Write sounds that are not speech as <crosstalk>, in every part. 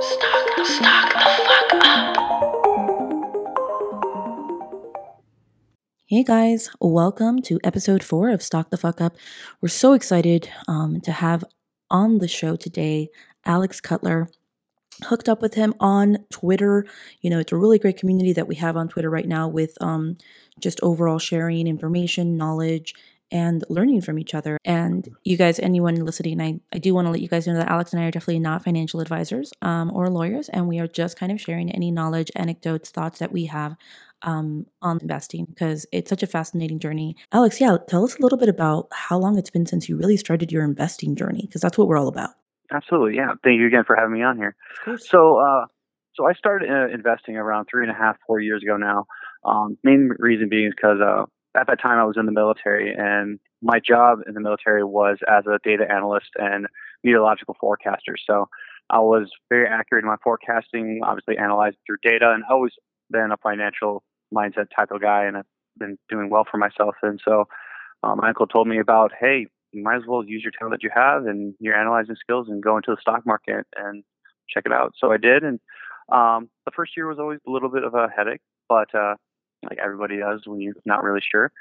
Stock, stock the fuck up. Hey guys, welcome to episode four of Stock the Fuck Up. We're so excited um, to have on the show today Alex Cutler. Hooked up with him on Twitter. You know, it's a really great community that we have on Twitter right now with um, just overall sharing information, knowledge, and learning from each other. And you guys, anyone listening, I, I do want to let you guys know that Alex and I are definitely not financial advisors um, or lawyers, and we are just kind of sharing any knowledge, anecdotes, thoughts that we have um, on investing because it's such a fascinating journey. Alex, yeah, tell us a little bit about how long it's been since you really started your investing journey because that's what we're all about. Absolutely, yeah. Thank you again for having me on here. Of course. So, uh, so I started uh, investing around three and a half, four years ago now. Um, main reason being is because uh, at that time I was in the military, and my job in the military was as a data analyst and meteorological forecaster. So I was very accurate in my forecasting, obviously analyzed through data, and always been a financial mindset type of guy, and I've been doing well for myself. And so um, my uncle told me about, hey, you might as well use your talent that you have and your analyzing skills and go into the stock market and check it out. So I did, and um, the first year was always a little bit of a headache, but uh, like everybody does when you're not really sure.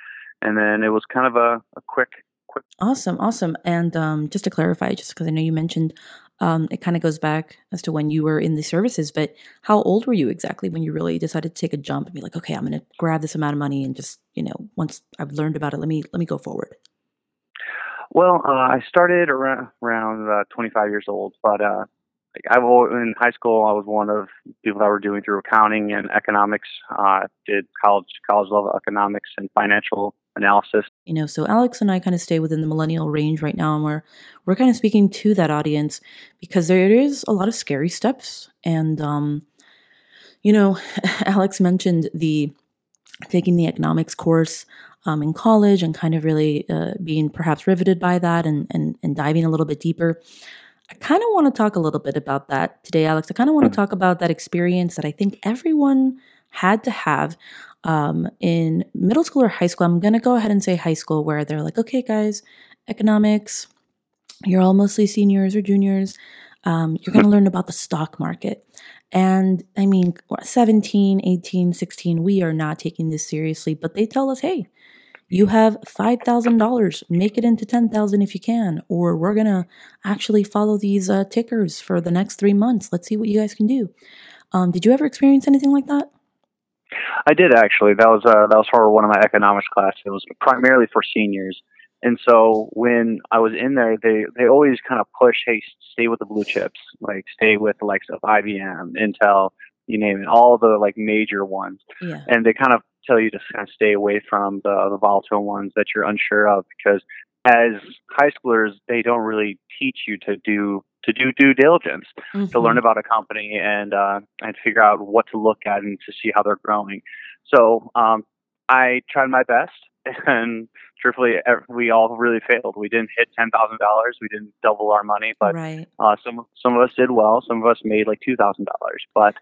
And then it was kind of a, a quick, quick. Awesome, awesome. And um, just to clarify, just because I know you mentioned um, it kind of goes back as to when you were in the services, but how old were you exactly when you really decided to take a jump and be like, okay, I'm going to grab this amount of money and just, you know, once I've learned about it, let me let me go forward. Well, uh, I started around around uh, 25 years old, but uh, like I was in high school. I was one of people that were doing through accounting and economics. Uh, did college college level economics and financial analysis. You know, so Alex and I kind of stay within the millennial range right now, and we're we're kind of speaking to that audience because there is a lot of scary steps. And um, you know, <laughs> Alex mentioned the taking the economics course um, in college and kind of really uh, being perhaps riveted by that and, and and diving a little bit deeper. I kind of want to talk a little bit about that today, Alex. I kind of want to talk about that experience that I think everyone had to have um, in middle school or high school. I'm going to go ahead and say high school, where they're like, okay, guys, economics, you're all mostly seniors or juniors. Um, you're going to learn about the stock market. And I mean, 17, 18, 16, we are not taking this seriously, but they tell us, hey, you have $5,000, make it into 10,000 if you can, or we're going to actually follow these uh, tickers for the next three months. Let's see what you guys can do. Um, did you ever experience anything like that? I did actually. That was uh, that was for one of my economics classes. It was primarily for seniors. And so when I was in there, they they always kind of push, hey, stay with the blue chips, like stay with the likes of IBM, Intel, you name it, all the like major ones. Yeah. And they kind of tell you to kind of stay away from the the volatile ones that you're unsure of because as high schoolers, they don't really teach you to do to do due diligence Mm-hmm. to learn about a company and uh, and figure out what to look at and to see how they're growing. So um, I tried my best, <laughs> and truthfully, we all really failed. We didn't hit ten thousand dollars. We didn't double our money, but right. uh, some some of us did well. Some of us made like two thousand dollars, but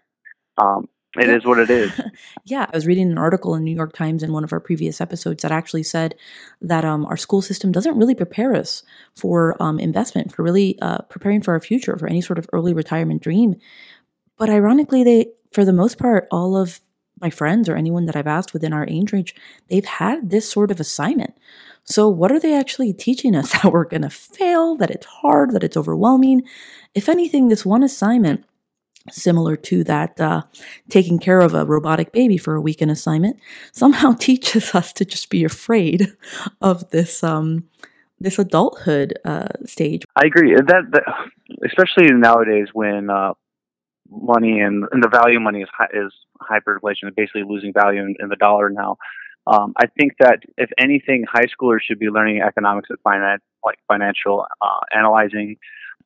um, it is what it is. <laughs> yeah, I was reading an article in New York Times in one of our previous episodes that actually said that um, our school system doesn't really prepare us for um, investment, for really uh, preparing for our future, for any sort of early retirement dream. But ironically, they, for the most part, all of my friends or anyone that I've asked within our age range, they've had this sort of assignment. So, what are they actually teaching us? <laughs> That we're going to fail, that it's hard, that it's overwhelming. If anything, this one assignment similar to that uh, taking care of a robotic baby for a weekend assignment somehow <laughs> teaches us to just be afraid of this um, this adulthood uh, stage. I agree. That, that especially nowadays when uh, money and, and the value of money is hi- is hyperinflation, basically losing value in, in the dollar now. Um, I think that if anything, high schoolers should be learning economics and finance, like financial uh, analyzing,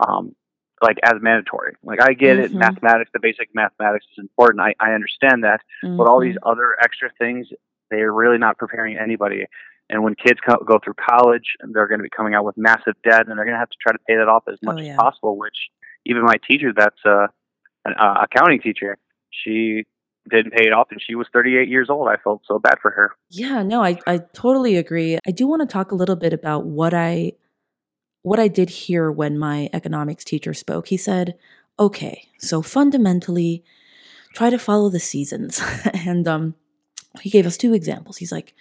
um, like as mandatory. Like I get it, Mhm. mathematics, the basic mathematics is important. I, I understand that, but all these other extra things, they're really not preparing anybody. And when kids co- go through college, they're going to be coming out with massive debt, and they're going to have to try to pay that off as much Oh, yeah. as possible. Which even my teacher, that's a, an uh, accounting teacher, she didn't pay it off, and she was 38 years old. I felt so bad for her. Yeah, no, I, I totally agree. I do want to talk a little bit about what I what I did hear when my economics teacher spoke. He said, okay, so fundamentally, try to follow the seasons. <laughs> and um, he gave us two examples. He's like,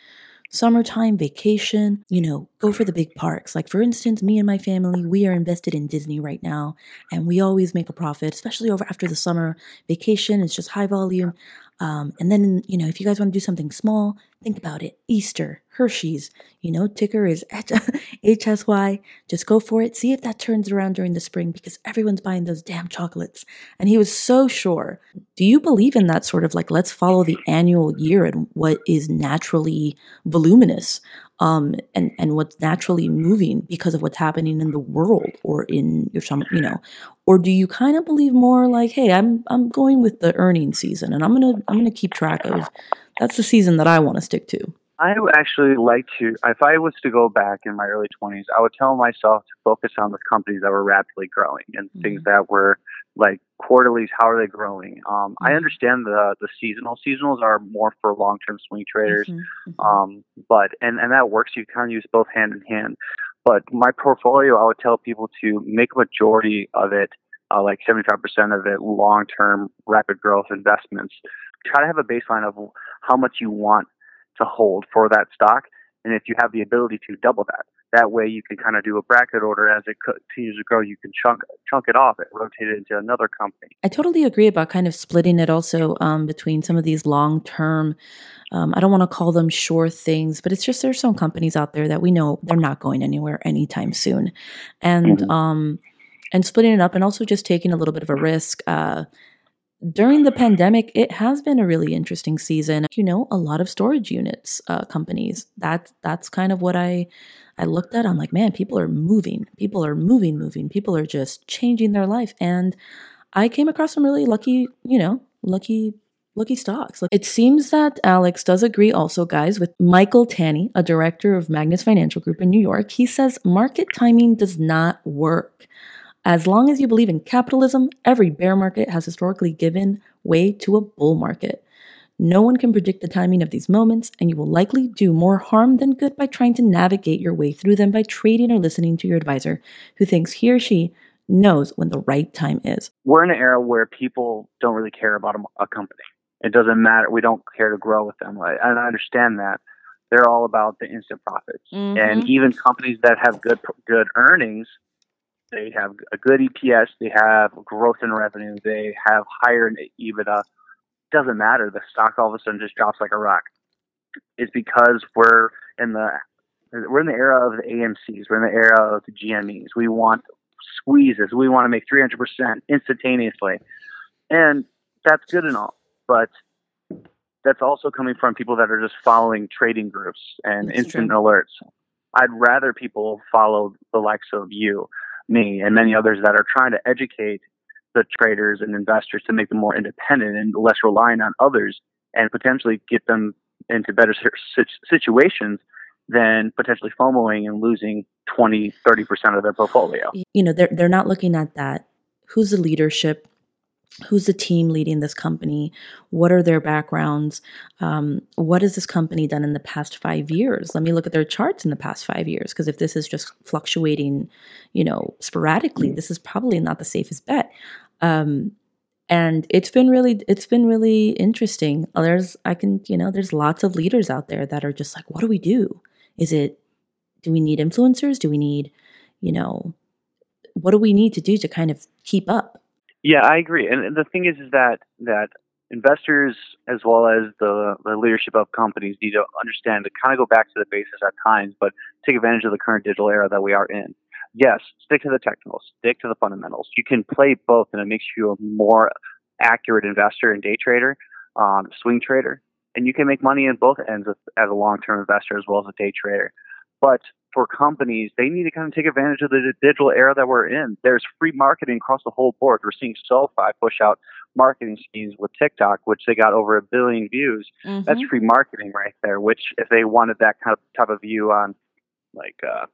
summertime vacation, you know, go for the big parks. Like, for instance, me and my family, we are invested in Disney right now, and we always make a profit, especially over after the summer vacation. It's just high volume. Um, and then, you know, if you guys want to do something small, think about it. Easter, Hershey's, you know, ticker is HSY. <laughs> Just go for it. See if that turns around during the spring because everyone's buying those damn chocolates. And he was so sure. Do you believe in that sort of like, let's follow the annual year and what is naturally voluminous? um, and and what's naturally moving because of what's happening in the world or in your you know or do you kind of believe more like hey i'm i'm going with the earning season and i'm gonna i'm gonna keep track of that's the season that i want to stick to I would actually like to, if I was to go back in my early 20s, I would tell myself to focus on the companies that were rapidly growing and mm-hmm. things that were like quarterlies. How are they growing? Um, mm-hmm. I understand the the seasonal. Seasonals are more for long term swing traders, mm-hmm. mm-hmm. um, but and and that works. You kind of use both hand in hand. But my portfolio, I would tell people to make a majority of it, uh, like 75% of it, long term rapid growth investments. Try to have a baseline of how much you want to hold for that stock. And if you have the ability to double that, that way you can kind of do a bracket order as it continues to grow. You can chunk chunk it off, and rotate it into another company. I totally agree about kind of splitting it also um, between some of these long term. Um, I don't want to call them sure things, but it's just there's some companies out there that we know they're not going anywhere anytime soon, and mm-hmm. um, and splitting it up, and also just taking a little bit of a risk. Uh, during the pandemic, it has been a really interesting season. You know, a lot of storage units uh, companies. That that's kind of what I I looked at. I'm like, man, people are moving. People are moving, moving. People are just changing their life. And I came across some really lucky, you know, lucky lucky stocks. It seems that Alex does agree also, guys, with Michael Tanney, a director of Magnus Financial Group in New York. He says market timing does not work. As long as you believe in capitalism, every bear market has historically given way to a bull market. No one can predict the timing of these moments, and you will likely do more harm than good by trying to navigate your way through them by trading or listening to your advisor who thinks he or she knows when the right time is. We're in an era where people don't really care about a, company. It doesn't matter. We don't care to grow with them. And I understand that. They're all about the instant profits. Mm-hmm. And even companies that have good good earnings they have a good EPS. They have growth in revenue. They have higher EBITDA. Doesn't matter. The stock all of a sudden just drops like a rock. It's because we're in the we're in the era of the AMC's. We're in the era of the GMEs. We want squeezes. We want to make 300% instantaneously. And that's good and all. But that's also coming from people that are just following trading groups and that's instant true. alerts. I'd rather people follow the likes of you me and many others that are trying to educate the traders and investors to make them more independent and less reliant on others and potentially get them into better situations than potentially FOMOing and losing 20, 30% of their portfolio. You know, they're, they're not looking at that. Who's the leadership? Who's the team leading this company? What are their backgrounds? Um, what has this company done in the past five years? Let me look at their charts in the past five years because if this is just fluctuating you know sporadically this is probably not the safest bet. Um, and it's been really it's been really interesting. There's i can you know there's lots of leaders out there that are just like what do we do? Is it do we need influencers? Do we need you know what do we need to do to kind of keep up yeah, I agree. And the thing is, is that that investors as well as the, the leadership of companies need to understand to kind of go back to the basics at times, but take advantage of the current digital era that we are in. Yes, stick to the technicals, stick to the fundamentals. You can play both, and it makes you a more accurate investor and day trader, um, swing trader, and you can make money in both ends as a long-term investor as well as a day trader. But for companies, they need to kind of take advantage of the digital era that we're in. There's free marketing across the whole board. We're seeing SoFi push out marketing schemes with TikTok, which they got over a billion views. Mm-hmm. That's free marketing right there. Which, if they wanted that kind of type of view on, like uh,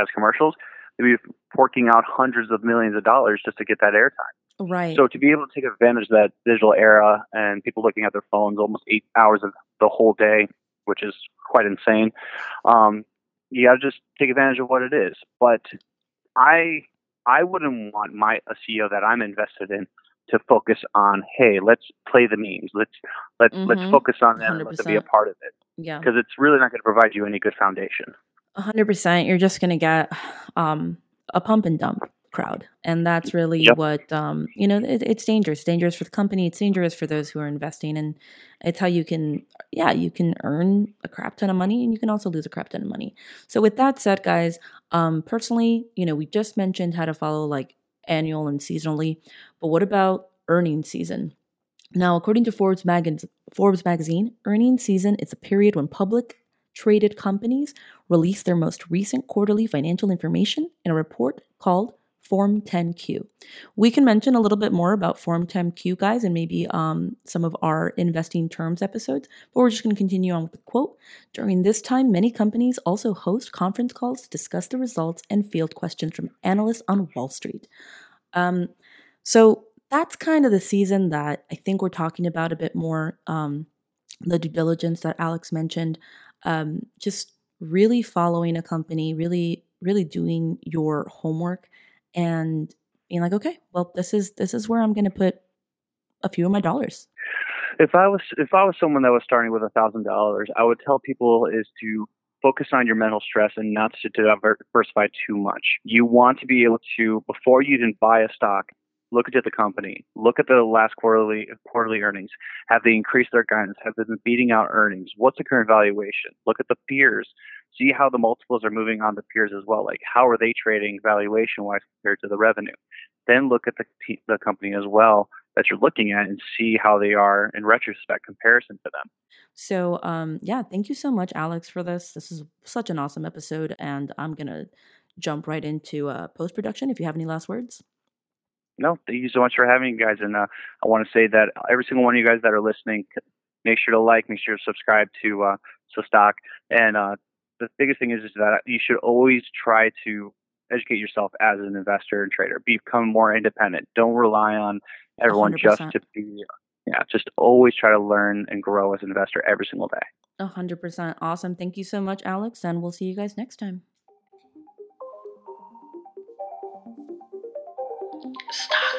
as commercials, they'd be forking out hundreds of millions of dollars just to get that airtime. Right. So to be able to take advantage of that digital era and people looking at their phones almost eight hours of the whole day, which is quite insane. Um, you got to just take advantage of what it is. But I I wouldn't want my a CEO that I'm invested in to focus on, hey, let's play the memes. Let's let mm-hmm. let's focus on them and let them be a part of it. Yeah. Because it's really not going to provide you any good foundation. 100%. You're just going to get um, a pump and dump crowd. And that's really yep. what, um, you know, it, it's dangerous. dangerous for the company. It's dangerous for those who are investing. And it's how you can, yeah, you can earn a crap ton of money and you can also lose a crap ton of money. So, with that said, guys, um, personally, you know, we just mentioned how to follow like annual and seasonally, but what about earnings season? Now, according to Forbes, Mag- Forbes magazine, earnings season is a period when public traded companies release their most recent quarterly financial information in a report called Form 10Q. We can mention a little bit more about Form 10Q, guys, and maybe um, some of our investing terms episodes, but we're just going to continue on with the quote. During this time, many companies also host conference calls to discuss the results and field questions from analysts on Wall Street. Um, so that's kind of the season that I think we're talking about a bit more. Um, the due diligence that Alex mentioned, um, just really following a company, really, really doing your homework and being like, okay, well, this is this is where I'm going to put a few of my dollars. If I was if I was someone that was starting with a thousand dollars, I would tell people is to focus on your mental stress and not to diversify too much. You want to be able to before you even buy a stock, look at the company, look at the last quarterly quarterly earnings. Have they increased their guidance? Have they been beating out earnings? What's the current valuation? Look at the peers. See how the multiples are moving on the peers as well. Like how are they trading valuation wise compared to the revenue? Then look at the the company as well that you're looking at and see how they are in retrospect comparison to them. So um yeah, thank you so much Alex for this. This is such an awesome episode and I'm to jump right into uh, post production if you have any last words. No, thank you so much for having you guys. And uh, I want to say that every single one of you guys that are listening, make sure to like, make sure to subscribe to uh, So Stock. And uh, the biggest thing is, is that you should always try to educate yourself as an investor and trader. Become more independent. Don't rely on everyone 100%. just to be. Yeah, just always try to learn and grow as an investor every single day. A hundred percent awesome. Thank you so much, Alex, and we'll see you guys next time. Stop.